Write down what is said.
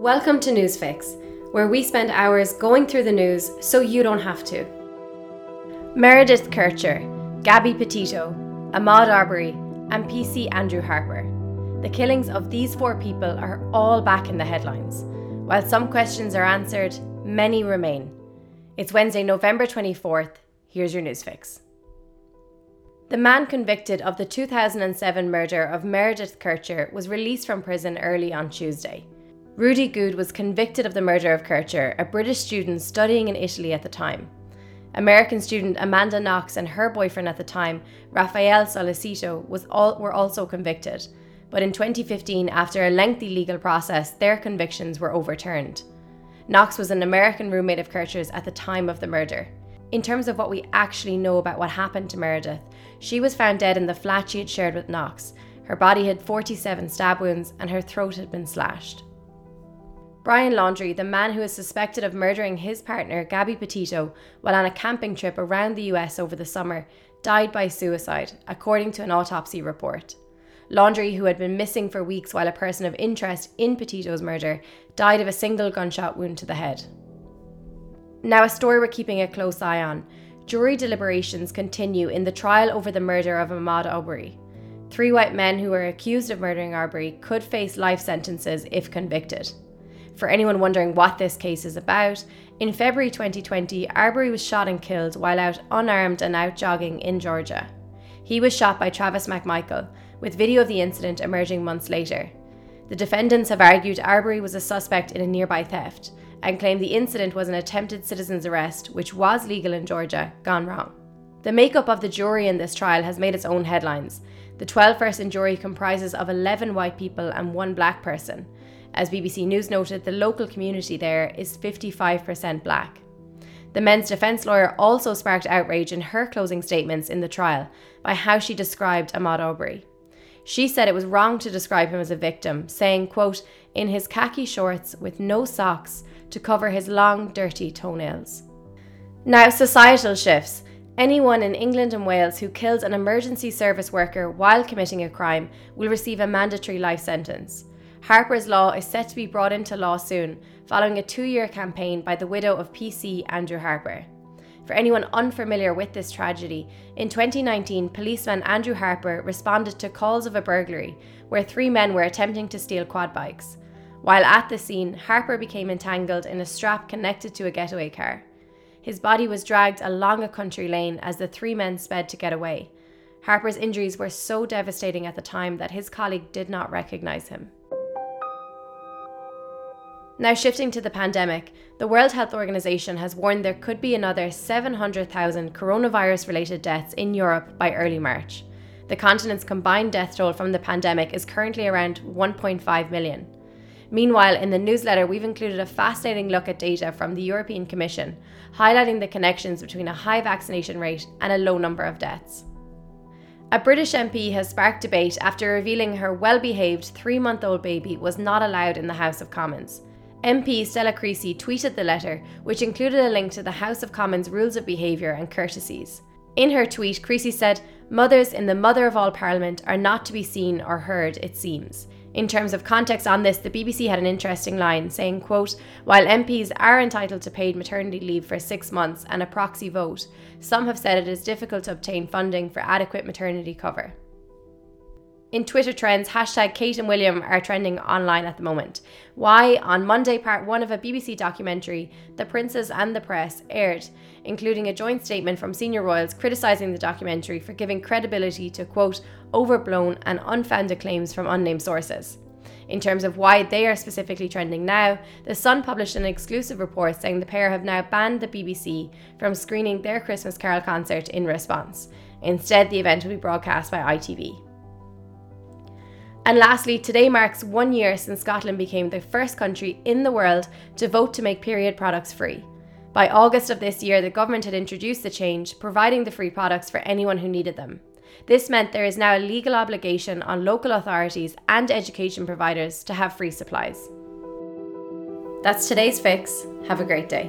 Welcome to Newsfix, where we spend hours going through the news so you don't have to. Meredith Kercher, Gabby Petito, Ahmaud Arbery, and PC Andrew Harper. The killings of these four people are all back in the headlines. While some questions are answered, many remain. It's Wednesday, November 24th. Here's your newsfix. The man convicted of the 2007 murder of Meredith Kercher was released from prison early on Tuesday. Rudy Guede was convicted of the murder of Kercher, a British student studying in Italy at the time. American student Amanda Knox and her boyfriend at the time, Raffaele Sollecito, all, were also convicted. But in 2015, after a lengthy legal process, their convictions were overturned. Knox was an American roommate of Kercher's at the time of the murder. In terms of what we actually know about what happened to Meredith, she was found dead in the flat she had shared with Knox. Her body had 47 stab wounds and her throat had been slashed. Brian Laundrie, the man who is suspected of murdering his partner, Gabby Petito, while on a camping trip around the US over the summer, died by suicide, according to an autopsy report. Laundrie, who had been missing for weeks while a person of interest in Petito's murder, died of a single gunshot wound to the head. Now, a story we're keeping a close eye on. Jury deliberations continue in the trial over the murder of Ahmaud Arbery. Three white men who were accused of murdering Arbery could face life sentences if convicted. For anyone wondering what this case is about, in February 2020, Arbery was shot and killed while out unarmed and out jogging in Georgia. He was shot by Travis McMichael, with video of the incident emerging months later. The defendants have argued Arbery was a suspect in a nearby theft and claim the incident was an attempted citizen's arrest, which was legal in Georgia, gone wrong. The makeup of the jury in this trial has made its own headlines. The 12 person jury comprises of 11 white people and one black person. As BBC News noted, the local community there is 55% black. The men's defence lawyer also sparked outrage in her closing statements in the trial by how she described Ahmaud Arbery. She said it was wrong to describe him as a victim, saying, quote, in his khaki shorts with no socks to cover his long, dirty toenails. Now, societal shifts. Anyone in England and Wales who kills an emergency service worker while committing a crime will receive a mandatory life sentence. Harper's Law is set to be brought into law soon, following a two year campaign by the widow of PC Andrew Harper. For anyone unfamiliar with this tragedy, in 2019, policeman Andrew Harper responded to calls of a burglary where three men were attempting to steal quad bikes. While at the scene, Harper became entangled in a strap connected to a getaway car. His body was dragged along a country lane as the three men sped to get away. Harper's injuries were so devastating at the time that his colleague did not recognise him. Now, shifting to the pandemic, the World Health Organization has warned there could be another 700,000 coronavirus related deaths in Europe by early March. The continent's combined death toll from the pandemic is currently around 1.5 million. Meanwhile, in the newsletter, we've included a fascinating look at data from the European Commission, highlighting the connections between a high vaccination rate and a low number of deaths. A British MP has sparked debate after revealing her well behaved three month old baby was not allowed in the House of Commons. MP Stella Creasy tweeted the letter, which included a link to the House of Commons rules of behaviour and courtesies. In her tweet, Creasy said, Mothers in the mother of all Parliament are not to be seen or heard, it seems. In terms of context on this, the BBC had an interesting line saying, quote, While MPs are entitled to paid maternity leave for six months and a proxy vote, some have said it is difficult to obtain funding for adequate maternity cover. In Twitter trends, hashtag Kate and William are trending online at the moment. Why? On Monday, part one of a BBC documentary, The Princess and the Press, aired, including a joint statement from senior royals criticising the documentary for giving credibility to, quote, overblown and unfounded claims from unnamed sources. In terms of why they are specifically trending now, The Sun published an exclusive report saying the pair have now banned the BBC from screening their Christmas Carol concert in response. Instead, the event will be broadcast by ITV. And lastly, today marks one year since Scotland became the first country in the world to vote to make period products free. By August of this year, the government had introduced the change, providing the free products for anyone who needed them. This meant there is now a legal obligation on local authorities and education providers to have free supplies. That's today's fix. Have a great day.